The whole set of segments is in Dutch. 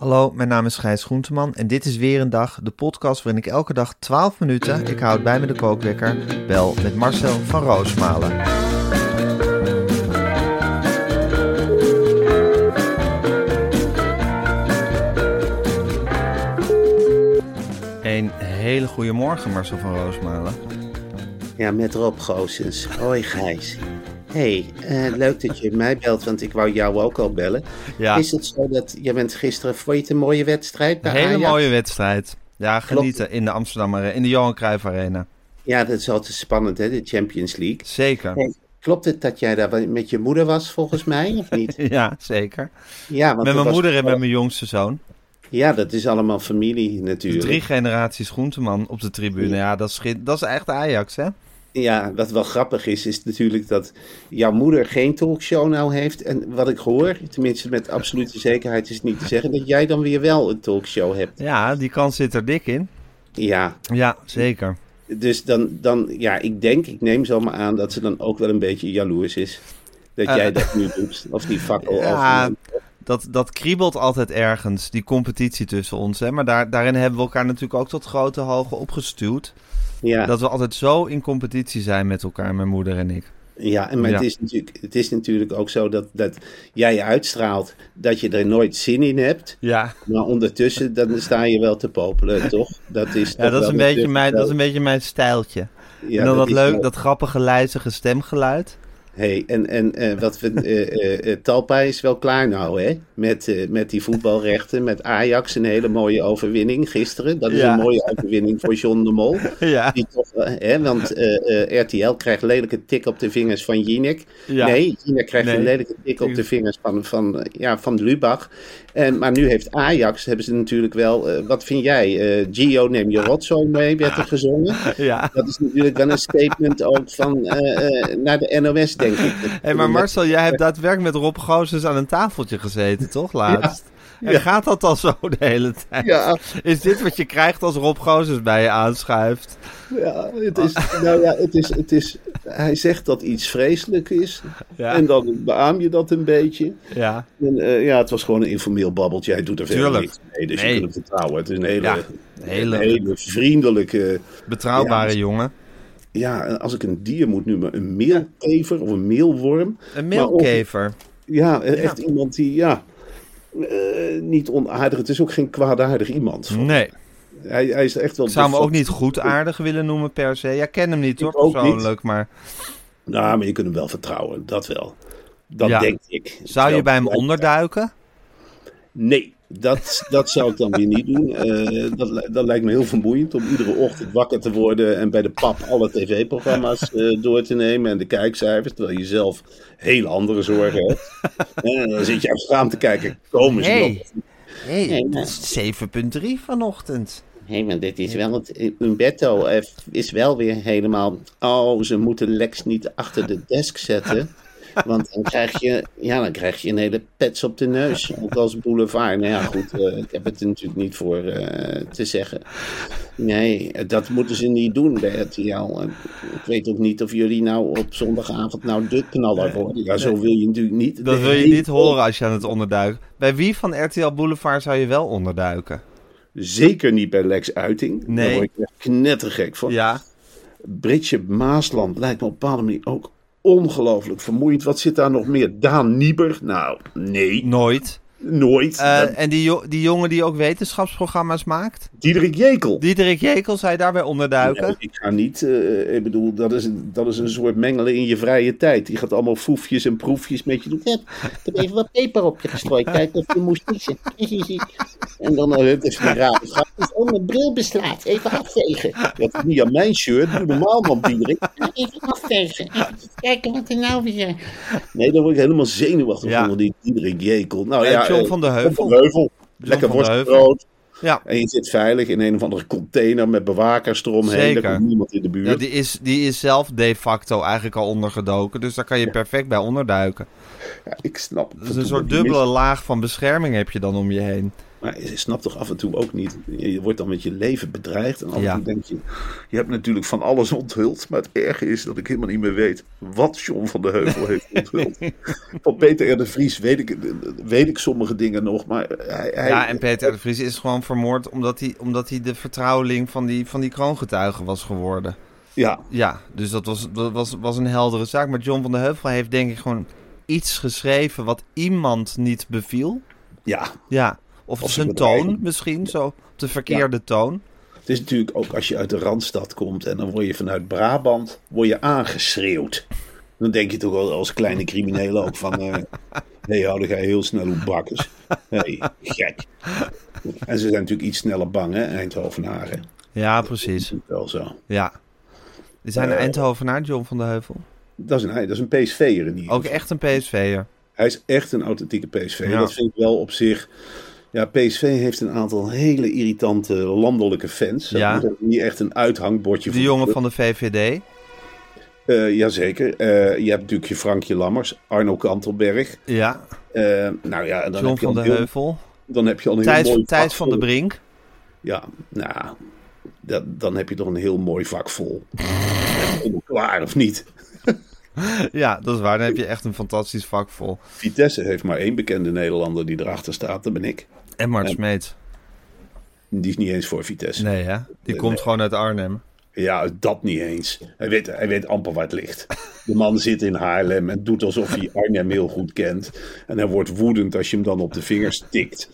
Hallo, mijn naam is Gijs Groenteman en dit is weer een dag, de podcast waarin ik elke dag 12 minuten, ik houd bij me de kookwekker, bel met Marcel van Roosmalen. Een hele goede morgen, Marcel van Roosmalen. Ja, met Rob Goossens. Hoi Gijs. Hey, eh, leuk dat je mij belt, want ik wou jou ook al bellen. Ja. Is het zo dat je bent gisteren, vond je het een mooie wedstrijd bij Een hele Ajax? mooie wedstrijd. Ja, genieten in de Amsterdam Arena, in de Johan Cruijff Arena. Ja, dat is altijd spannend hè, de Champions League. Zeker. Hey, klopt het dat jij daar met je moeder was volgens mij, of niet? Ja, zeker. Ja, want Met mijn moeder en met mijn jongste zoon. Ja, dat is allemaal familie natuurlijk. Drie generaties Groenteman op de tribune. Ja, dat is, dat is echt Ajax, hè? Ja, wat wel grappig is, is natuurlijk dat jouw moeder geen talkshow nou heeft. En wat ik hoor, tenminste met absolute zekerheid is het niet te zeggen, dat jij dan weer wel een talkshow hebt. Ja, die kans zit er dik in. Ja, Ja, zeker. dus dan, dan, ja, ik denk, ik neem zomaar aan dat ze dan ook wel een beetje jaloers is. Dat Eh. jij dat nu doet, of die fakkel. Ja, dat, dat kriebelt altijd ergens, die competitie tussen ons. Hè? Maar daar, daarin hebben we elkaar natuurlijk ook tot grote hoogte opgestuwd. ja, Dat we altijd zo in competitie zijn met elkaar, mijn moeder en ik. ja, en maar Het, is natuurlijk, het is natuurlijk ook zo dat, dat jij uitstraalt dat je er nooit zin in hebt. Ja, Maar ondertussen, dan sta je wel te popelen, toch? Dat is, ja dat, is een beetje mijn, dat is een beetje mijn stijltje. ja, en dan dat, leuk, wel- dat grappige, lijzige stemgeluid. Hey, en en eh, wat we, eh, eh, Talpa is wel klaar nou, hè? Met, met die voetbalrechten, met Ajax, een hele mooie overwinning gisteren. Dat is Ja. een mooie overwinning voor John de Mol. Ja, Die toch, hè, want RTL krijgt lelijke tik op de vingers van Jinek. Ja. Nee, Jinek krijgt Nee. een lelijke tik op de vingers van, van, ja, van Lubach. En, maar nu heeft Ajax, hebben ze natuurlijk wel, eh, wat vind jij? Eh, Gio neem je rotzooi mee, werd er gezongen. ja. Dat is natuurlijk wel een statement ook van, eh, naar de NOS, denk ik. Hey, maar Marcel, jij hebt daadwerkelijk met Rob Goossens aan een tafeltje gezeten, toch, laatst? En gaat dat al zo de hele tijd? Ja, Is dit wat je krijgt als Rob Goossens bij je aanschuift? ja, het is, nou ja, het is, het is, hij zegt dat iets vreselijk is. Ja. En dan beaam je dat een beetje. Ja, En, eh, ja, het was gewoon een informeel babbeltje. Hij doet er verder Tuurlijk. niks mee, dus Nee. je kunt hem vertrouwen. Het is een hele, Ja, een hele- hele, vriendelijke... betrouwbare Ja, jongen. Ja, als ik een dier moet noemen, een meelkever of een meelworm. Een meelkever. Ja, echt iemand die, ja, eh, niet onaardig. Het is ook geen kwaadaardig iemand. Nee, Hij, hij is echt wel... ik zou hem ook niet goedaardig willen noemen per se. Ja, ik ken hem niet hoor, persoonlijk. Maar Nou, maar je kunt hem wel vertrouwen, dat wel. Dat Ja. denk ik. zou je bij hem onderduiken? Nee, dat, dat zou ik dan weer niet doen. Eh, dat, dat lijkt me heel vermoeiend om iedere ochtend wakker te worden en bij de pap alle tv-programma's eh, door te nemen en de kijkcijfers, terwijl je zelf hele andere zorgen hebt. En dan zit je aan het raam te kijken, komen ze Hey. nog? Nee, dat nee. is 7.3 vanochtend. Hé, maar dit is wel het. Umberto eh, is wel weer helemaal. Oh, ze moeten Lex niet achter de desk zetten. Want dan krijg je, ja, dan krijg je een hele pets op de neus. Ook als boulevard. Nou ja, goed, eh, ik heb het er natuurlijk niet voor eh, te zeggen. Nee, eh, dat moeten ze niet doen bij RTL. Ik weet ook niet of jullie nou op zondagavond nou de knaller worden. Ja, zo wil je natuurlijk niet. Dat wil je niet horen als je aan het onderduiken. Bij wie van RTL Boulevard zou je wel onderduiken? Zeker niet bij Lex Uiting. Nee. Daar word ik echt knettergek van. Ja, Britje Maasland lijkt me op een bepaalde manier ook ongelooflijk vermoeiend. Wat zit daar nog meer? Daan Nieber? Nou, nee, Nooit. Nooit. Eh, Dat- en die, jo- die jongen die ook wetenschapsprogramma's maakt? Diederik Jekel. Diederik Jekel, zou je daarbij onderduiken? Nee, ik ga niet, eh, ik bedoel, dat is, een, dat is een soort mengelen in je vrije tijd. Die gaat allemaal foefjes en proefjes met je doen. Ik heb even wat peper op je gestrooid. Kijk of je moest kiezen. En dan uh, het is een rare grap. Dus oh, mijn bril beslaat. Even afvegen. Dat is niet aan mijn shirt. Doe normaal man, Diederik. Even afvegen. Even kijken wat er nou weer... Nee, dan word ik helemaal zenuwachtig Ja. van die Diederik Jekel. Nou ja, John eh, van de Heuvel. van de Heuvel. Lekker worstbrood. Ja. En je zit veilig in een of andere container met bewakers eromheen. Zeker. Komt niemand in de buurt. Ja, die, is, die is zelf de facto eigenlijk al ondergedoken. Dus daar kan je perfect bij onderduiken. Ja, ik snap Dus een soort dubbele laag van bescherming heb je dan om je heen. Maar je snapt toch af en toe ook niet. Je je wordt dan met je leven bedreigd. En af en Ja. toe denk je. Je hebt natuurlijk van alles onthuld. Maar het erge is dat ik helemaal niet meer weet. wat John van de Heuvel heeft onthuld. van Peter R. de Vries weet ik, weet ik sommige dingen nog. Maar hij. hij Ja, en Peter R. de Vries is gewoon vermoord omdat hij, omdat hij de vertrouweling van die, van die kroongetuige was geworden. ja, Ja, dus dat was, dat was, was een heldere zaak. Maar John van de Heuvel heeft denk ik gewoon iets geschreven wat iemand niet beviel. ja. Ja, of, Of zijn toon misschien, zo de verkeerde toon. Het is natuurlijk ook als je uit de Randstad komt. en dan word je vanuit Brabant. word je aangeschreeuwd. Dan denk je toch wel als kleine crimineel ook van. nee, hou, dan ga je heel snel op bakkers. hey, gek. En ze zijn natuurlijk iets sneller bang, hè, Eindhovenaren. Ja, precies. Wel zo. Ja. Is hij een Eh, Eindhovenaar, John van de Heuvel? Dat is een, dat is een PSV'er in ieder Ook geval. echt een PSV'er. Hij is echt een authentieke PSV. Ja. Dat vind ik wel op zich. Ja, PSV heeft een aantal hele irritante landelijke fans. Dat Ja. is ook niet echt een uithangbordje. De jongen van de VVD. Eh, jazeker. Eh, je hebt natuurlijk je Frankje Lammers, Arno Kantelberg. Ja, Eh, nou ja, dan John heb je van de heel, Heuvel. Dan heb je al een heel Thijs, mooi Thijs van de. Brink. Ja, nou, dat, dan heb je toch een heel mooi vak vol. Klaar of niet? Ja, dat is waar. Dan heb je echt een fantastisch vak vol. Vitesse heeft maar één bekende Nederlander die erachter staat. Dat ben ik. En Mart Smeets. Die is niet eens voor Vitesse. Nee, hè? Die komt nee. gewoon uit Arnhem. Ja, dat niet eens. Hij weet, hij weet amper waar het ligt. De man zit in Haarlem en doet alsof hij Arnhem heel goed kent. En hij wordt woedend als je hem dan op de vingers tikt.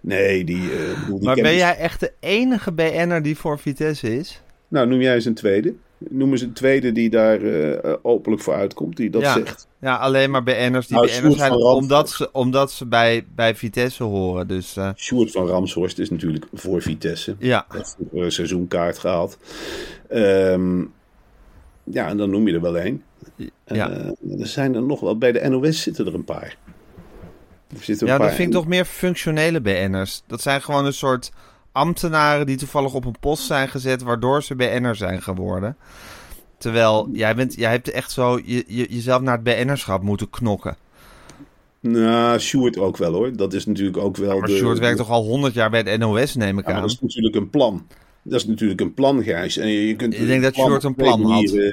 Nee, die... bedoel, die Maar ben jij echt de enige BN'er die voor Vitesse is? Nou, noem jij eens een tweede. Noem eens een tweede die daar eh, openlijk voor uitkomt, die dat ja. zegt. Ja, alleen maar BN'ers die Nou, BN'ers zijn omdat ze, omdat ze bij, bij Vitesse horen. Dus eh, Sjoerd van Ramshorst is natuurlijk voor Vitesse. ja, heeft een seizoenkaart gehaald. Ehm, ja, en dan noem je er wel één. ja. Eh, er zijn er nog wel. Bij de NOS zitten er een paar. Er zitten een ja paar dat vind ik toch meer functionele BN'ers. Dat zijn gewoon een soort ambtenaren die toevallig op een post zijn gezet... waardoor ze BN'er zijn geworden. Terwijl jij, bent, jij hebt echt zo je, je, jezelf naar het BN'erschap moeten knokken. Nou, Sjoerd ook wel hoor. Dat is natuurlijk ook wel Maar de... Sjoerd werkt toch al honderd jaar bij het NOS, neem ik Ja, maar aan. dat is natuurlijk een plan. Dat is natuurlijk een plan, Gijs. En je, je kunt Ik denk dat Sjoerd een plan had.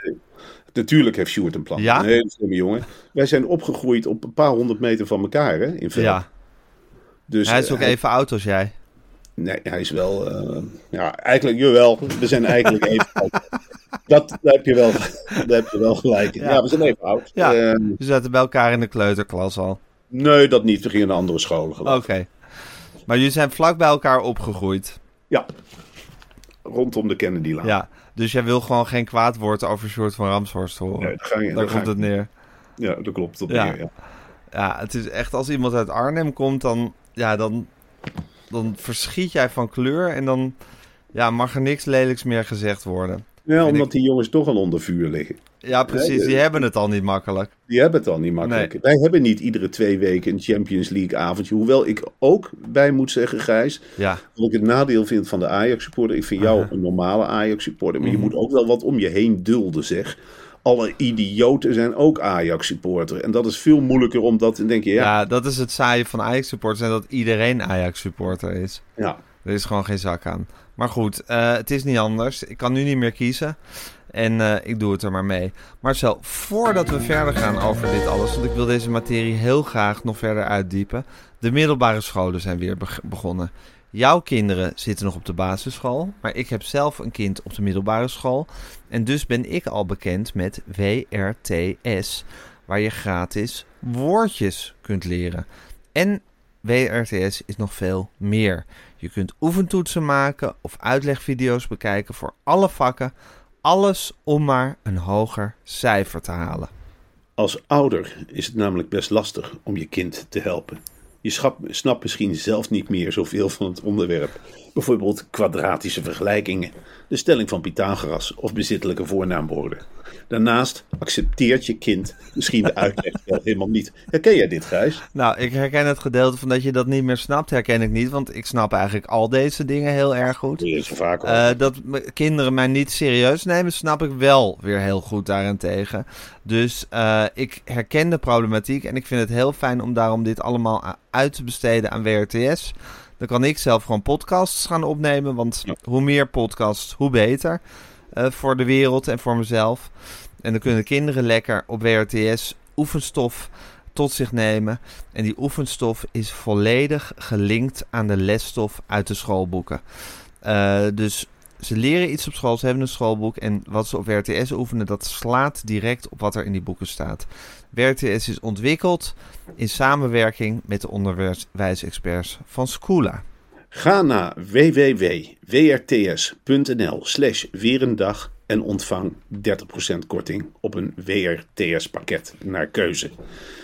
Natuurlijk heeft Sjoerd een plan. Ja? Een hele slimme jongen. Wij zijn opgegroeid op een paar honderd meter van elkaar, hè, in Velp. Ja, Dus, hij is eh, ook even oud als jij. Nee, hij is wel... eh, ja, eigenlijk, jawel. We zijn eigenlijk even oud. Dat, daar, heb je wel, daar heb je wel gelijk. Ja. Ja, we zijn even oud. Ja. Eh, We zaten bij elkaar in de kleuterklas al. nee, dat niet. We gingen naar andere scholen. Oké. Maar jullie zijn vlak bij elkaar opgegroeid. Ja. Rondom de Kennedy-laan. Ja. Dus jij wil gewoon geen kwaad woord over Sjoerd van Ramshorst horen. Nee, daar ga je- Daar daar komt het neer. Ja, dat klopt. Op Ja. neer, ja. Ja, het is echt als iemand uit Arnhem komt, dan, ja, dan, dan verschiet jij van kleur en dan ja, mag er niks lelijks meer gezegd worden. Ja, omdat ik- die jongens toch al onder vuur liggen. Ja, precies. Die hebben het al niet makkelijk. Die hebben het al niet makkelijk. Nee. Wij hebben niet iedere twee weken een Champions League avondje. Hoewel ik ook bij moet zeggen, Gijs, Ja, wat ik het nadeel vind van de Ajax supporter. Ik vind jou een normale Ajax supporter, maar Mhm. je moet ook wel wat om je heen dulden, zeg. Alle idioten zijn ook Ajax supporter. En dat is veel moeilijker omdat, dan denk je, ja. ja, dat is het saaie van Ajax-supporters en dat iedereen Ajax-supporter is. ja. Er is gewoon geen zak aan. Maar goed, eh, het is niet anders. Ik kan nu niet meer kiezen. En eh, ik doe het er maar mee. Marcel, voordat we verder gaan over dit alles, want ik wil deze materie heel graag nog verder uitdiepen. De middelbare scholen zijn weer beg- begonnen. Jouw kinderen zitten nog op de basisschool, maar ik heb zelf een kind op de middelbare school. En dus ben ik al bekend met WRTS, waar je gratis woordjes kunt leren. En WRTS is nog veel meer. Je kunt oefentoetsen maken of uitlegvideo's bekijken voor alle vakken. Alles om maar een hoger cijfer te halen. Als ouder is het namelijk best lastig om je kind te helpen. Je snapt misschien zelf niet meer zoveel van het onderwerp. Bijvoorbeeld kwadratische vergelijkingen, de stelling van Pythagoras of bezittelijke voornaamwoorden. Daarnaast accepteert je kind misschien de uitleg wel helemaal niet. Herken jij dit, Gijs? Nou, ik herken het gedeelte van dat je dat niet meer snapt, herken ik niet. Want ik snap eigenlijk al deze dingen heel erg goed. Dat is vaak al. Eh, dat kinderen mij niet serieus nemen, snap ik wel weer heel goed daarentegen. Dus eh, ik herken de problematiek en ik vind het heel fijn om daarom dit allemaal uit te besteden aan WRTS. Dan kan ik zelf gewoon podcasts gaan opnemen, want Ja. hoe meer podcasts, hoe beter. Eh, voor de wereld en voor mezelf. En dan kunnen kinderen lekker op WRTS oefenstof tot zich nemen. En die oefenstof is volledig gelinkt aan de lesstof uit de schoolboeken. Eh, dus ze leren iets op school, ze hebben een schoolboek. En wat ze op WRTS oefenen, dat slaat direct op wat er in die boeken staat. WRTS is ontwikkeld in samenwerking met de onderwijsexperts van Schoola. Ga naar www.wrts.nl slash weer een dag en ontvang 30% korting op een WRTS pakket naar keuze.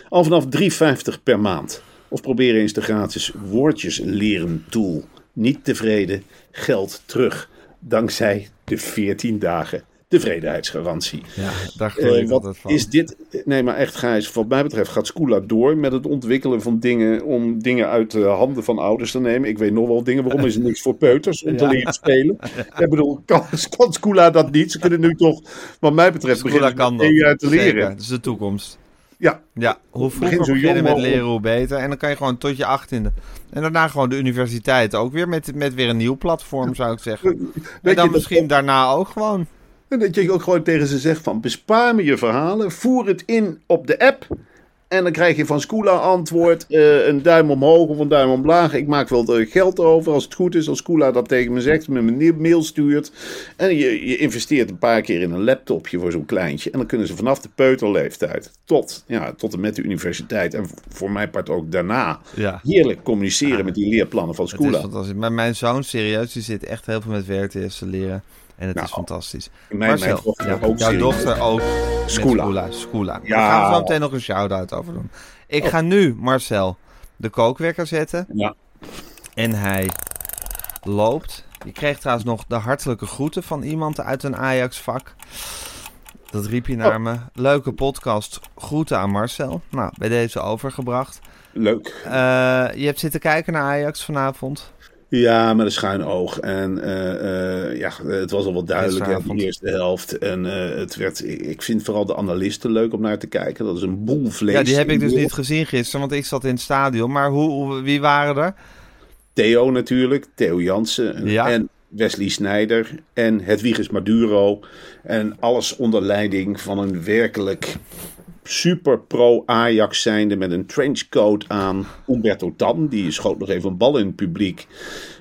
Al vanaf 3,50 per maand. Of probeer eens de gratis woordjes leren tool. Niet tevreden, geld terug. Dankzij de 14 dagen tevredenheidsgarantie. Ja, daar Eh, geloof ik wat altijd van. is dit? Nee, maar echt, Gijs, wat mij betreft gaat Skoola door met het ontwikkelen van dingen om dingen uit de handen van ouders te nemen. Ik weet nog wel dingen. Waarom is er niks voor peuters om te leren spelen? Ik bedoel, kan, kan Skoola dat niet? Ze kunnen nu toch, wat mij betreft, Schoola beginnen kan dat. te Zeker, leren. dat is de toekomst. Ja, Ja, hoe vroeger Begin beginnen met leren, hoe beter. En dan kan je gewoon tot je achttiende. En daarna gewoon de universiteit ook weer met, met weer een nieuw platform, zou ik zeggen. En dan misschien daarna ook gewoon. En dat je ook gewoon tegen ze zegt van bespaar me je verhalen, voer het in op de app. En dan krijg je van Skoola antwoord, eh, een duim omhoog of een duim omlaag. Ik maak wel geld over als het goed is. Als Skoola dat tegen me zegt, me een mail stuurt. En je, je investeert een paar keer in een laptopje voor zo'n kleintje. En dan kunnen ze vanaf de peuterleeftijd tot, ja, tot en met de universiteit. En voor mijn part ook daarna Ja. heerlijk communiceren met die leerplannen van Het is Skoola. fantastisch. Maar mijn zoon, serieus, die zit echt heel veel met WRTS te leren. En het Nou, is fantastisch. mijn- mijn Marcel, dochter ja, ook jouw dochter ook. Schoola. Schoola. Schoola. Ja. Daar gaan we zo meteen nog een shout-out over doen. Ik Oh. ga nu, Marcel, de kookwekker zetten. Ja. En hij loopt. Je kreeg trouwens nog de hartelijke groeten van iemand uit een Ajax-vak. Dat riep je naar Oh. me. Leuke podcast. Groeten aan Marcel. Nou, bij deze overgebracht. Leuk. Eh, je hebt zitten kijken naar Ajax vanavond. Ja, met een schuin oog. En eh, eh, ja, het was al wel duidelijk in de eerste helft. En eh, het werd, ik vind vooral de analisten leuk om naar te kijken. Dat is een boel vlees. Ja, die heb ik dus niet gezien gisteren, want ik zat in het stadion. Maar hoe, hoe- wie waren er? Theo natuurlijk, Theo Jansen. Ja. En Wesley Snijder. En Hedwiges Maduro. En alles onder leiding van een werkelijk super pro Ajax zijnde met een trenchcoat aan. Umberto Tan, die schoot nog even een bal in het publiek.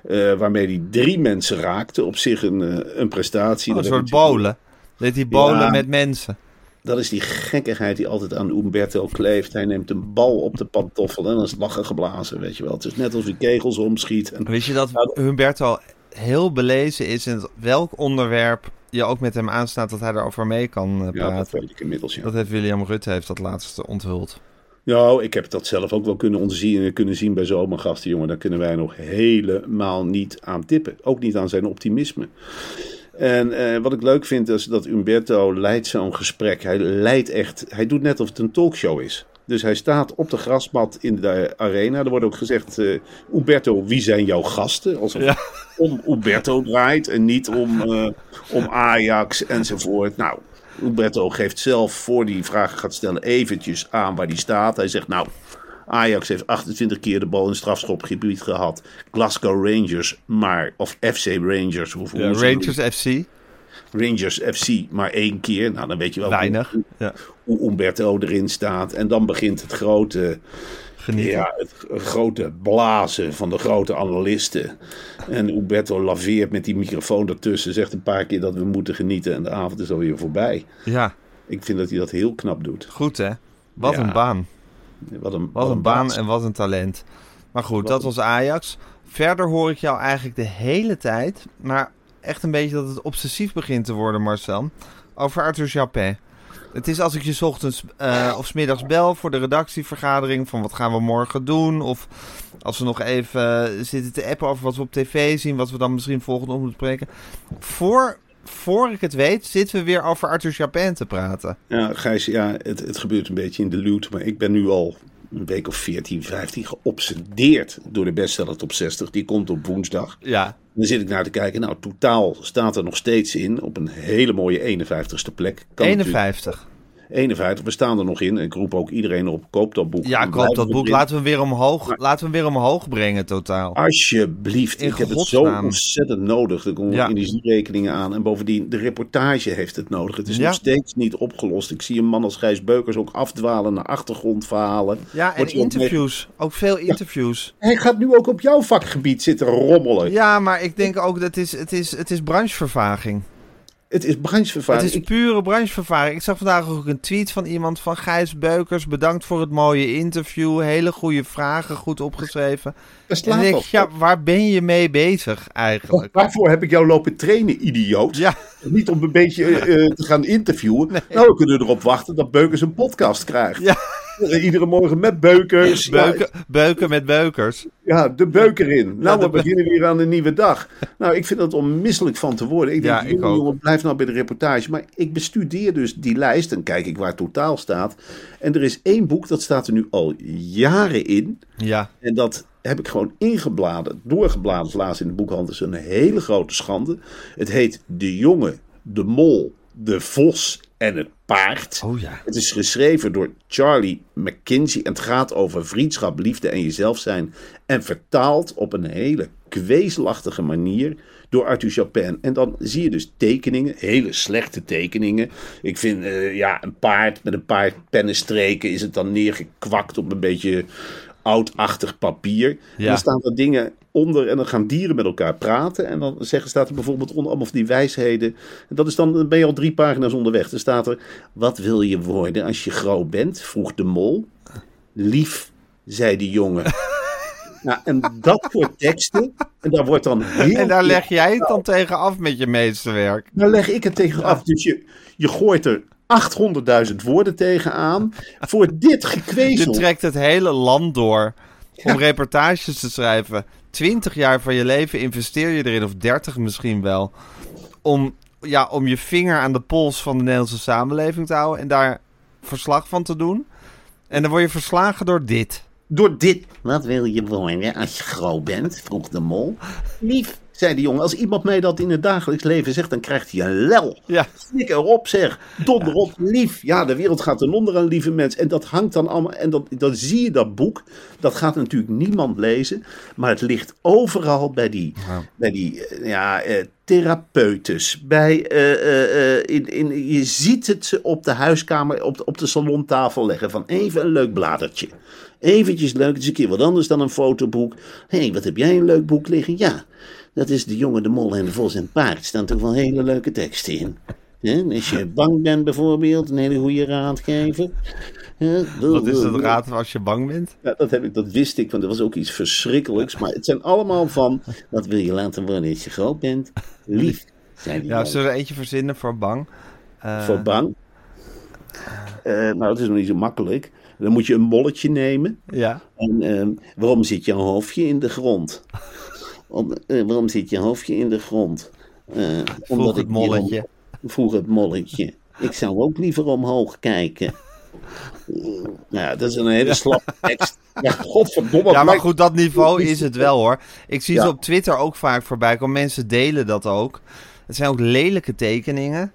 eh, waarmee hij drie mensen raakte. Op zich een, eh, een prestatie. Oh, een soort bolen. Deed hij bolen Ja. met mensen. Dat is die gekkigheid die altijd aan Umberto kleeft. Hij neemt een bal op de pantoffel en dan is het lachen geblazen, weet je wel. Het is net alsof hij kegels omschiet. En Wist je dat Humberto heel belezen is in welk onderwerp je ook met hem aanstaat dat hij erover mee kan eh, ja, dat praten? weet ik inmiddels, ja. Dat heeft William Rutte heeft dat laatst onthuld. Ja, ik heb dat zelf ook wel kunnen ontzien, kunnen zien bij zomergasten, jongen. Daar kunnen wij nog helemaal niet aan tippen. Ook niet aan zijn optimisme. En eh, wat ik leuk vind is dat Umberto leidt zo'n gesprek. Hij leidt echt, hij doet net of het een talkshow is. Dus hij staat op de grasmat in de arena. Er wordt ook gezegd, eh Umberto, wie zijn jouw gasten? Alsof Ja. Om Umberto draait en niet om, eh, om Ajax enzovoort. Nou, Umberto geeft zelf, voor die vragen gaat stellen, eventjes aan waar hij staat. Hij zegt, nou, Ajax heeft 28 keer de bal in strafschopgebied gehad. Glasgow Rangers, maar, of FC Rangers. Ja, ze Rangers FC. Rangers FC maar één keer. Nou, dan weet je wel Weinig. hoe, hoe Umberto erin staat. En dan begint het grote, Genieten. ja, het grote blazen van de grote analisten. En Umberto laveert met die microfoon ertussen. Zegt een paar keer dat we moeten genieten. En de avond is alweer voorbij. ja, Ik vind dat hij dat heel knap doet. goed hè. Wat Ja. een baan. Wat een, Wat een baan en wat een talent. Maar goed, Wat dat was Ajax. Verder hoor ik jou eigenlijk de hele tijd, maar echt een beetje dat het obsessief begint te worden, Marcel, over Arthur Japin. Het is als ik je 's ochtends eh, of 's middags bel voor de redactievergadering van wat gaan we morgen doen. Of als we nog even zitten te appen over wat we op tv zien, wat we dan misschien volgende op moeten spreken. Voor, voor ik het weet, zitten we weer over Arthur Japin te praten. Ja, Gijs, ja, het, het gebeurt een beetje in de luwte. Maar ik ben nu al een week of 14, 15 geobsedeerd door de bestseller top 60. Die komt op woensdag. Ja, Dan zit ik naar te kijken. Nou, totaal staat er nog steeds in op een hele mooie 51ste plek. Kan natuurlijk- 51. 51, we staan er nog in. Ik roep ook iedereen op, koop dat boek. Ja, koop dat boek. Laten we hem weer omhoog, laten we hem weer omhoog brengen totaal. Alsjeblieft, In ik heb het zo ontzettend nodig. Er komen Ja. energierekeningen aan. En bovendien, de reportage heeft het nodig. Het is Ja. nog steeds niet opgelost. Ik zie een man als Gijs Beukers ook afdwalen naar achtergrondverhalen. Ja, en ook interviews. Ook veel interviews. Hij gaat nu ook op jouw vakgebied zitten rommelen. Ja, maar ik denk ook dat het is, het is, het is branchevervaging. Het is branchevervaring. Het is pure branchevervaging. Ik zag vandaag ook een tweet van iemand van Gijs Beukers. Bedankt voor het mooie interview. Hele goede vragen, goed opgeschreven. En denk op. ja, waar ben je mee bezig eigenlijk? Waarvoor heb ik jou lopen trainen, idioot? Ja, Niet om een beetje eh, eh, te gaan interviewen. Nou, we kunnen erop wachten dat Beukers een podcast krijgt. ja. Eh, Iedere morgen met Beukers. Beuken, beuken met beukers. Ja, de beuker in. Nou, we beginnen weer aan een nieuwe dag. Nou, ik vind dat onmisselijk van te worden. Ik denk, Ja, ik jongen, blijf nou bij de reportage. Maar ik bestudeer dus die lijst en kijk ik waar totaal staat. En er is één boek, dat staat er nu al jaren in. Ja, En dat heb ik gewoon ingebladen, doorgebladerd laatst in de boekhandel. Dat is een hele grote schande. Het heet De Jongen, De Mol, De Vos en het Paard. oh ja. Het is geschreven door Charlie McKinsey en het gaat over vriendschap, liefde en jezelf zijn. En vertaald op een hele kwezelachtige manier door Arthur Chapin. En dan zie je dus tekeningen, hele slechte tekeningen. Ik vind, eh, ja, een paard met een paar pennenstreken is het dan neergekwakt op een beetje oudachtig papier. En Ja. dan staan er dingen onder en dan gaan dieren met elkaar praten. En dan zeggen, staat er bijvoorbeeld onder allemaal van die wijsheden. En dat is dan, dan ben je al drie pagina's onderweg. Dan staat er, wat wil je worden als je groot bent? Vroeg de mol. Lief, zei de jongen. Nou, en dat soort teksten, en daar wordt dan heel... En daar leg jij het dan tegen af met je meesterwerk. Daar leg ik het tegen af. Dus je, je gooit er 800.000 woorden tegenaan voor dit Je gekwezel. trekt het hele land door om reportages te schrijven. 20 jaar van je leven investeer je erin, of 30 misschien wel. Om, ja, om je vinger aan de pols van de Nederlandse samenleving te houden en daar verslag van te doen. En dan word je verslagen door dit. Door dit. Wat wil je worden als je groot bent? vroeg de mol. Lief, zei de jongen. Als iemand mij dat in het dagelijks leven zegt, dan krijgt hij een lel. Ja, Snik erop, zeg. Donder op, lief. Ja, de wereld gaat ten onder aan lieve mensen. En dat hangt dan allemaal. En dan, dan zie je dat boek. Dat gaat natuurlijk niemand lezen. Maar het ligt overal bij die, bij die eh, ja, eh, therapeutes. Bij, eh, in, in, je ziet het ze op de huiskamer, op de, op de salontafel leggen. Van even een leuk bladertje. Eventjes leuk. Het is een keer wat anders dan een fotoboek. Hé, hey, wat heb jij een leuk boek liggen? Ja, dat is De Jongen, de Mol en de Vos en het Paard. Er staan toch wel hele leuke teksten in. Hè? Als je bang bent bijvoorbeeld, een hele goede raadgever. Hè? wat is het raad als je bang bent? Ja, dat, heb ik, dat wist ik, want dat was ook iets verschrikkelijks. Maar het zijn allemaal van, wat wil je laten worden als je groot bent? Lief, zei die Ja, jongen. zullen we eentje verzinnen voor bang? Eh, Voor bang. Eh, nou, dat is nog niet zo makkelijk. Dan moet je een molletje nemen. Ja. En ehm, waarom zit jouw hoofdje in de grond? Om, eh, waarom zit je hoofdje in de grond? Eh, Vroeg het ik molletje. Vroeg het molletje. Ik zou ook liever omhoog kijken. Eh, nou, dat is een hele slappe tekst. Ja, godverdomme. Ja, maar goed, dat niveau is het wel hoor. Ik zie ze op Twitter ook vaak voorbij komen. Mensen delen dat ook. Het zijn ook lelijke tekeningen.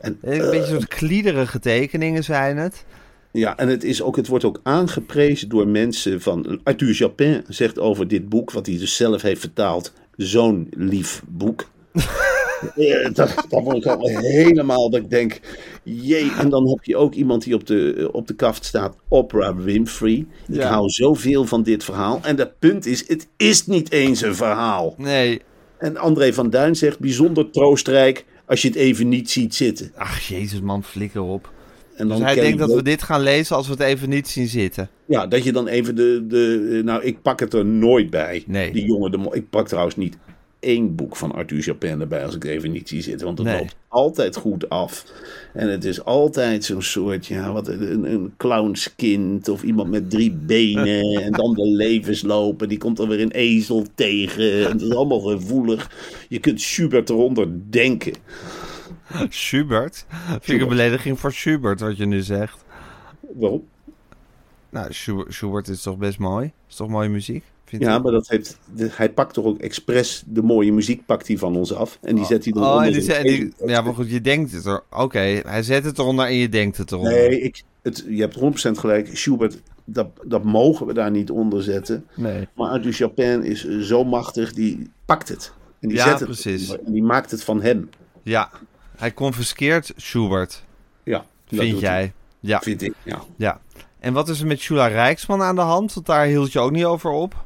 En, Een beetje soort kliederige tekeningen zijn het. Ja, en het, is ook, het wordt ook aangeprezen door mensen van... Arthur Japin zegt over dit boek, wat hij dus zelf heeft vertaald... zo'n lief boek. Ja, dat, dat word ik al helemaal dat ik denk, jee. En dan heb je ook iemand die op de, op de kaft staat, Oprah Winfrey. Ik Ja. hou zoveel van dit verhaal. En dat punt is, het is niet eens een verhaal. Nee. En André van Duin zegt, bijzonder troostrijk als je het even niet ziet zitten. Ach, jezus man, flikker op. En Dus hij denkt dat we dit gaan lezen als we het even niet zien zitten. Ja, dat je dan even de, de... Nou, ik pak het er nooit bij. Nee. Die jongen, de, ik pak trouwens niet één boek van Arthur Chapin erbij als ik even niet zie zitten. Want het Nee. loopt altijd goed af. En het is altijd zo'n soort, ja, wat een, een clownskind of iemand met drie benen. en dan de levenslopen. Die komt dan weer een ezel tegen. En het is allemaal gevoelig. Je kunt Schubert eronder denken. Schubert? Vind ik een belediging voor Schubert, wat je nu zegt. Waarom? Nou, Schubert, Schubert is toch best mooi? Is toch mooie muziek? Ja, maar dat heeft, de- hij pakt toch ook expres de mooie muziek pakt hij van ons af. En die zet hij dan Oh, onder en die, zei- die- ja, maar goed, je denkt het er. Oké, hij zet het eronder en je denkt het eronder. Nee, ik, het, je hebt 100% gelijk. Schubert, dat, dat mogen we daar niet onder zetten. Nee. Maar Arthur Chapin is zo machtig, die pakt het. En die Ja, zet het precies. En die maakt het van hem. Ja, hij confiskeert Schubert, Ja, vind jij? hij. Ja, Vind ik, ja. ja. En wat is er met Shula Rijksman aan de hand? Want daar hield je ook niet over op.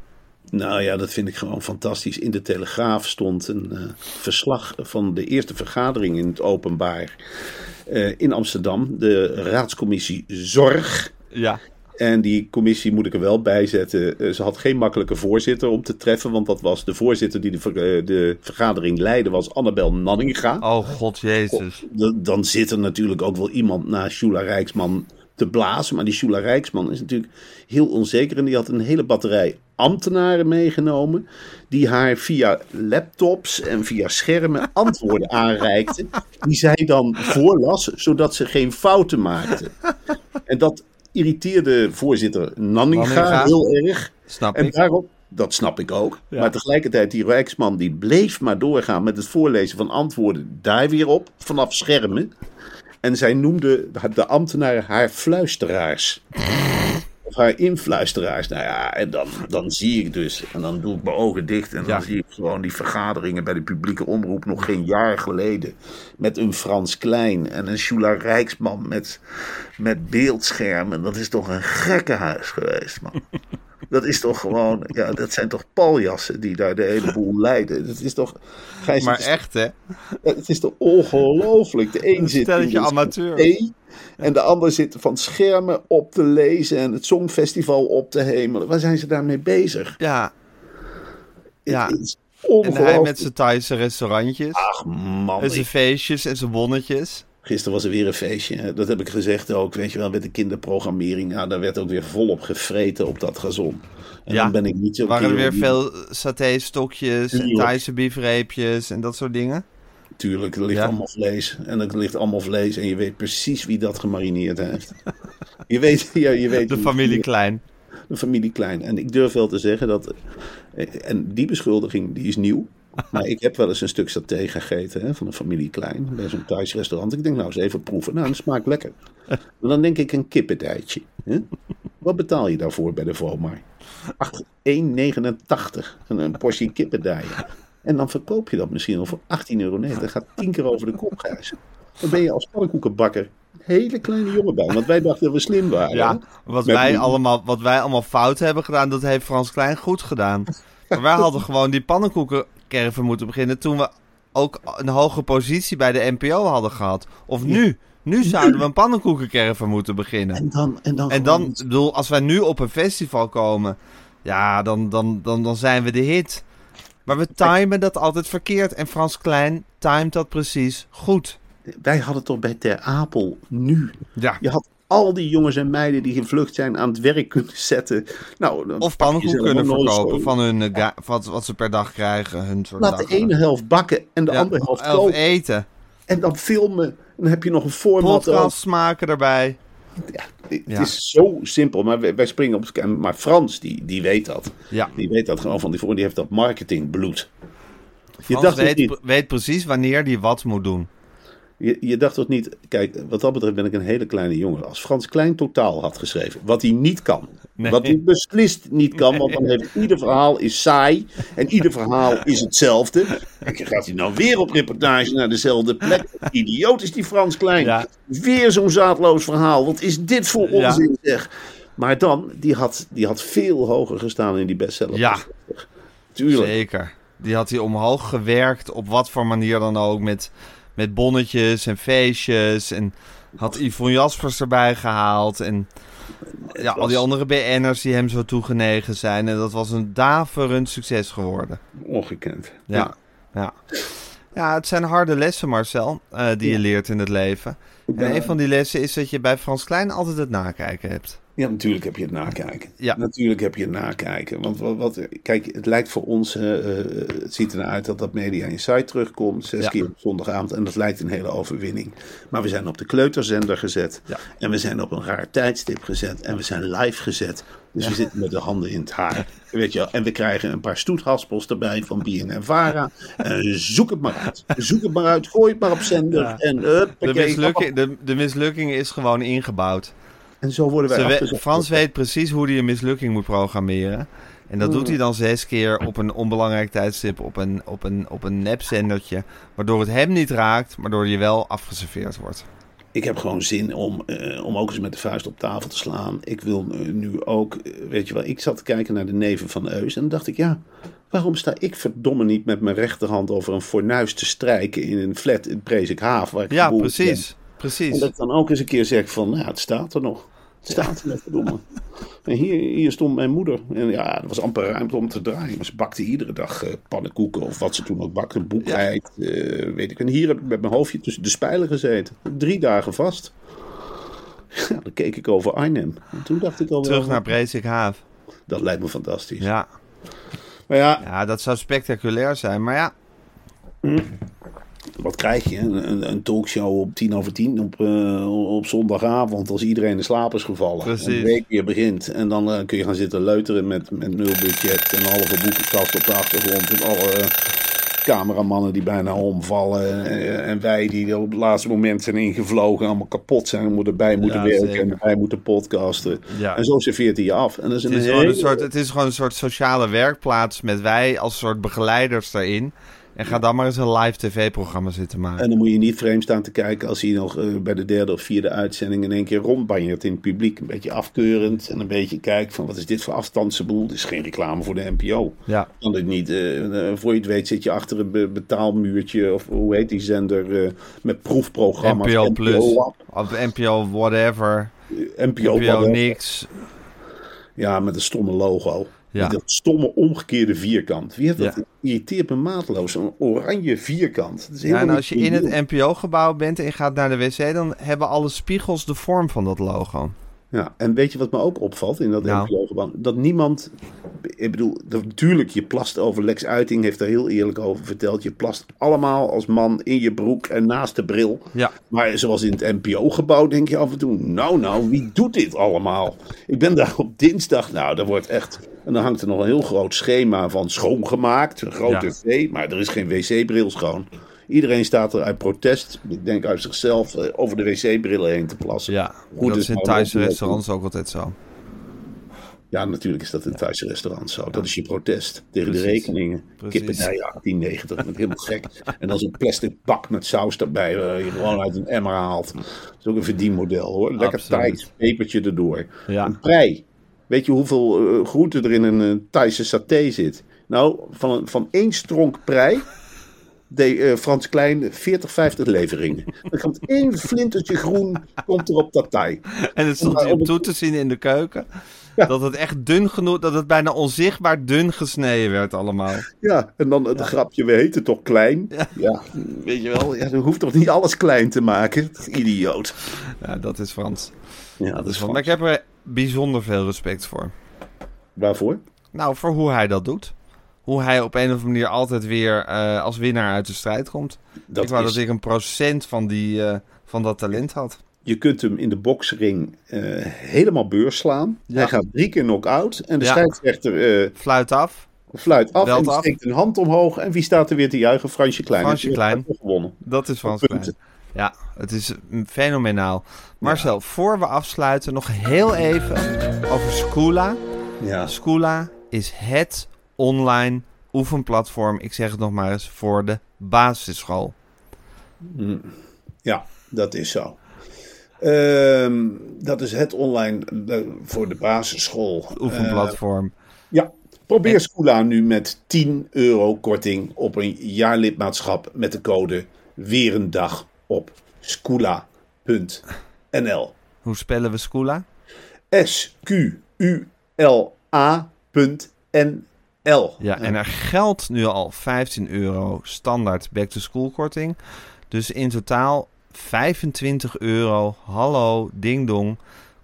Nou ja, dat vind ik gewoon fantastisch. In de Telegraaf stond een eh, verslag van de eerste vergadering in het openbaar eh, in Amsterdam. De raadscommissie Zorg. Ja. En die commissie moet ik er wel bij zetten. eh, Ze had geen makkelijke voorzitter om te treffen. Want dat was de voorzitter die de, ver- eh, de vergadering leidde, was Annabel Nanninga. Oh, god jezus. Dan zit er natuurlijk ook wel iemand naast Shula Rijksman te blazen. Maar die Shula Rijksman is natuurlijk heel onzeker. En die had een hele batterij ambtenaren meegenomen. Die haar via laptops en via schermen antwoorden aanreikten. Die zij dan voorlas, zodat ze geen fouten maakte. En dat irriteerde voorzitter Nanninga, Nanninga. heel erg. Snap En ik. daarop, dat snap ik ook. Ja. Maar tegelijkertijd, die Rijksman die bleef maar doorgaan met het voorlezen van antwoorden daar weer op, vanaf schermen. En zij noemde de ambtenaren haar fluisteraars. Of haar influisteraars. Nou ja, en dan, dan zie ik dus, en dan doe ik mijn ogen dicht en dan Ja. zie ik gewoon die vergaderingen bij de publieke omroep nog geen jaar geleden. Met een Frans Klein en een Shula Rijksman met, met beeldschermen. Dat is toch een gekkenhuis geweest, man. Dat is toch gewoon, ja, dat zijn toch paljassen die daar de hele boel leiden. Dat is toch, Gijs, Maar is echt, hè? het is toch ongelooflijk. De een zit in de amateurs. E en de ander zit van schermen op te lezen en het Songfestival op te hemelen. Waar zijn ze daarmee bezig? Ja. Ja. En hij met zijn Thaise restaurantjes. Ach man, en zijn feestjes en zijn bonnetjes. Gisteren was er weer een feestje. Dat heb ik gezegd ook, weet je wel, met de kinderprogrammering. Ja, daar werd ook weer volop gevreten op dat gazon. En Ja. dan ben ik niet zo... Waren er weer die- veel saté-stokjes en. Thaise biefreepjes en dat soort dingen? Tuurlijk, er ligt Ja. allemaal vlees. En er ligt allemaal vlees en je weet precies wie dat gemarineerd heeft. je weet, ja, je weet De familie Klein. de familie Klein. En ik durf wel te zeggen dat. eh, En die beschuldiging die is nieuw. Maar ik heb wel eens een stuk saté gegeten hè, van de familie Klein. Bij zo'n Thais restaurant. Ik denk nou eens even proeven. Nou, dat smaakt lekker. Maar dan denk ik een kippendijtje. Hè? Wat betaal je daarvoor bij de Vomar? 8 1,89 een, een portie kippendij. En dan verkoop je dat misschien al voor 18 euro. Dat gaat 10 keer over de kop, Gijs. Dan ben je als pannenkoekenbakker een hele kleine jongen bij. Want wij dachten dat we slim waren. Ja, wat Met wij, allemaal, wat wij allemaal fout hebben gedaan, dat heeft Frans Klein goed gedaan. Maar wij hadden gewoon die pannenkoekenkerven moeten beginnen toen we ook een hoge positie bij de NPO hadden gehad. Of nu. Nu zouden we een pannenkoekenkerven moeten beginnen. En dan, en dan, En dan, gewoon- bedoel, als wij nu op een festival komen, ja, dan, dan, dan, dan zijn we de hit. Maar we timen dat altijd verkeerd. En Frans Klein timet dat precies goed. Wij hadden toch bij Ter Apel nu. Ja. Je had al die jongens en meiden die gevlucht zijn aan het werk kunnen zetten. Nou, dan Of je pannenkoek kunnen verkopen van hun, eh, wat, wat ze per dag krijgen. Hun soort Laat de ene helft bakken en de Ja, andere helft koken. eten. En dan filmen. Dan heb je nog een format. Podcasts maken erbij. Ja, het Ja. is zo simpel. Maar wij, wij springen op het. Maar Frans, die, die weet dat. Ja. Die weet dat gewoon van die voor. Die heeft dat marketingbloed. Je Frans dacht het weet, niet. weet precies wanneer die wat moet doen. Je, je dacht toch niet, kijk, wat dat betreft ben ik een hele kleine jongen. Als Frans Klein totaal had geschreven, wat hij niet kan. Nee. Wat hij beslist niet kan, want dan heeft ieder verhaal is saai en ieder verhaal is hetzelfde. En gaat hij nou weer op reportage naar dezelfde plek? Idioot is die Frans Klein. Ja. Weer zo'n zaadloos verhaal. Wat is dit voor Ja. onzin zeg. Maar dan, die had, die had veel hoger gestaan in die bestseller. Ja. Tuurlijk. Zeker. Die had hij omhoog gewerkt, op wat voor manier dan ook. Met, met bonnetjes en feestjes. En had Yvonne Jaspers erbij gehaald. En ja, al die andere BN'ers die hem zo toegenegen zijn. En dat was een daverend succes geworden. Ongekend. Ja. Ja, ja het zijn harde lessen, Marcel, eh, die je leert in het leven. En een van die lessen is dat je bij Frans Klein altijd het nakijken hebt. Ja, natuurlijk heb je het nakijken. Ja. Natuurlijk heb je het nakijken. Want wat, wat, kijk, het lijkt voor ons, eh, eh, het ziet ernaar uit dat dat media in je site terugkomt. Zes Ja. keer op zondagavond. En dat lijkt een hele overwinning. Maar we zijn op de kleuterzender gezet. Ja. En we zijn op een raar tijdstip gezet. En we zijn live gezet. Dus we zitten met de handen in het haar. Weet je wel. En we krijgen een paar stoethaspels erbij van BNN Vara. En zoek het maar uit. Zoek het maar uit. Gooi het maar op zender. En, De huppakee. mislukking, de, de mislukking is gewoon ingebouwd. En zo worden wij afgezet. Frans weet precies hoe hij een mislukking moet programmeren. En dat doet hij dan zes keer op een onbelangrijk tijdstip op een, op een, op een nepzendertje. Waardoor het hem niet raakt, maar door je wel afgeserveerd wordt. Ik heb gewoon zin om, eh, om ook eens met de vuist op tafel te slaan. Ik wil eh, nu ook, eh, weet je wel, ik zat te kijken naar de neven van Eus. En dan dacht ik, ja, waarom sta ik verdomme niet met mijn rechterhand over een fornuis te strijken in een flat in? Waar ik Ja, precies. ben? En Precies. dat ik dan ook eens een keer zeg van, nou, het staat er nog. Staat er verdomme. En hier, hier stond mijn moeder. En ja, er was amper ruimte om te draaien. Maar ze bakte iedere dag eh, pannenkoeken of wat ze toen ook bakte. Boekheid, eh, weet ik. En hier heb ik met mijn hoofdje tussen de spijlen gezeten. Drie dagen vast. Ja, dan keek ik over Arnhem. En toen dacht ik al wel, Terug naar Breesikhaaf. dat lijkt me fantastisch. Ja. Maar ja, ja, dat zou spectaculair zijn. Maar ja, wat krijg je? Een, een- talkshow op tien over tien op, eh, op zondagavond als iedereen in slaap is gevallen. Precies. En de week weer begint. En dan eh, kun je gaan zitten leuteren met, met nul budget en een halve boekenkast op de achtergrond. En alle eh, cameramannen die bijna omvallen. en wij die op het laatste moment zijn ingevlogen, allemaal kapot zijn. En moeten erbij moeten Ja, werken zeker. en erbij moeten podcasten. Ja. En zo serveert hij je af. En dat is een het is, gewoon hele... een soort, het is gewoon een soort sociale werkplaats met wij als soort begeleiders daarin. En ga dan maar eens een live tv-programma zitten maken. En dan moet je niet vreemd staan te kijken als hij nog eh, bij de derde of vierde uitzending in één keer rondbanjert in het publiek. Een beetje afkeurend en een beetje kijkt van wat is dit voor afstandsboel. Dit is geen reclame voor de NPO. Ja. Kan dit niet, eh, eh, voor je het weet zit je achter een be- betaalmuurtje of hoe heet die zender met proefprogramma's. NPO Plus. Of NPO whatever. NPO, NPO whatever. niks. Ja, met een stomme logo. Ja. Dat stomme omgekeerde vierkant. Wie heeft dat? Ja. irriteert me mateloos. Een oranje vierkant. Dat is Ja, en als je in het. NPO-gebouw bent en je gaat naar de wc, dan hebben alle spiegels de vorm van dat logo. Ja, en weet je wat me ook opvalt in dat Nou. NPO-gebouw? Dat niemand, ik bedoel, dat, natuurlijk, je plast over Lex Uiting, heeft er heel eerlijk over verteld. Je plast allemaal als man in je broek en naast de bril. Ja. Maar zoals in het NPO-gebouw denk je af en toe, nou nou, wie doet dit allemaal? Ik ben daar op dinsdag, nou, daar wordt echt, en dan hangt er nog een heel groot schema van schoongemaakt, een grote Ja. tv, maar er is geen wc-bril schoon. Iedereen staat er uit protest, ik denk uit zichzelf, eh, over de wc-brillen heen te plassen. Ja, Goed, dat dus is in nou, Thaise dat- restaurants ook altijd zo. Ja, natuurlijk is dat in Thaise restaurant zo. Dat is je protest tegen de rekeningen. Precies. Kippen, ja, 1890, met helemaal gek. En dan zo'n plastic bak met saus erbij, waar je gewoon uit een emmer haalt. Dat is ook een verdienmodel hoor. Lekker. Thais, pepertje erdoor. Ja. Een prei. Weet je hoeveel eh, groente er in een eh, Thaise saté zit? Nou, van, een, van één stronk prei deed eh, Frans Klein 40, 50 leveringen. Er komt één flintertje groen, komt er op dat thai. En het stond het- toe te zien in de keuken. Ja. Dat het echt dun genoeg, dat het bijna onzichtbaar dun gesneden werd allemaal. Ja, en dan het grapje, we heten toch klein? Ja, weet je wel, ja, je hoeft toch niet alles klein te maken? Idioot. Ja, dat is Frans. Ja, Dat is Frans. Maar ik heb er bijzonder veel respect voor. Waarvoor? Nou, voor hoe hij dat doet. Hoe hij op een of andere manier altijd weer eh, als winnaar uit de strijd komt. Dat ik wou is- dat ik een procent van, die, eh, van dat talent had. Je kunt hem in de boksring eh, helemaal beurs slaan. Ja. Hij gaat drie keer knock-out. En de Ja. scheidsrechter Fluit af. fluit af Belt en af. steekt een hand omhoog. En wie staat er weer te juichen? Fransje Klein. Fransje Klein. gewonnen. Dat is Frans. Klein. Ja, het is mm, fenomenaal. Marcel, voor we afsluiten nog heel even over Scula. Ja. Scula is het online oefenplatform, ik zeg het nog maar eens, voor de basisschool. Ja, dat is zo. Ehm, dat is het online eh, voor de basisschool. Oefenplatform. Ja, probeer Scula nu met 10 euro korting op een jaarlidmaatschap met de code weer een dag op scula.nl. Hoe spellen we Scula? S-Q-U-L-A.nl. Ja, en er geldt nu al 15 euro standaard back-to-school korting. Dus in totaal 25 euro, hallo, ding dong,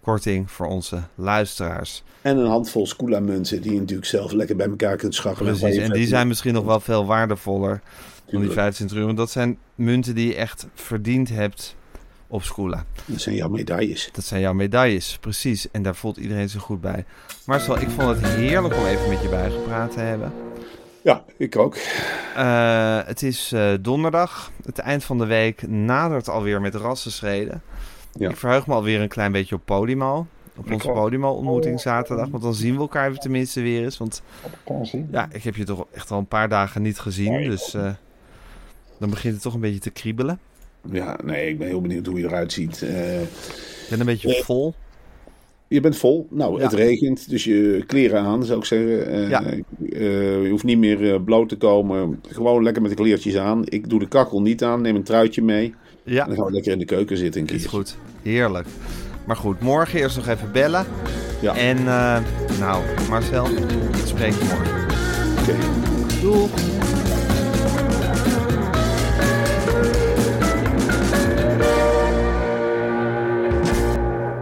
korting voor onze luisteraars. En een handvol Scula munten die je natuurlijk zelf lekker bij elkaar kunt scharrelen. Precies, en die zijn misschien nog wel veel waardevoller die 25 euro. Want dat zijn munten die je echt verdiend hebt op Scula. Dat zijn jouw medailles. Dat zijn jouw medailles, precies. En daar voelt iedereen zich goed bij. Marcel, ik vond het heerlijk om even met je bijgepraat te hebben. Ja, ik ook. Uh, het is uh, donderdag. Het eind van de week nadert alweer met rassenschreden. Ja. Ik verheug me alweer een klein beetje op Podimo. Op onze. Podimo-ontmoeting zaterdag. Want dan zien we elkaar tenminste weer eens. Want ja, ik heb je toch echt al een paar dagen niet gezien. Dus uh, dan begint het toch een beetje te kriebelen. Ja, nee, ik ben heel benieuwd hoe je eruit ziet. Uh, ik ben een beetje vol. Je bent vol. Nou, Ja. het regent, dus je kleren aan, zou ik zeggen. Eh, Ja. eh, je hoeft niet meer eh, bloot te komen. Gewoon lekker met de kleertjes aan. Ik doe de kakkel niet aan, neem een truitje mee. Ja, En dan gaan we lekker in de keuken zitten een keer. is goed. Heerlijk. Maar goed, morgen eerst nog even bellen. Ja. En uh, nou, Marcel, ik spreek je morgen. Oké. Doei.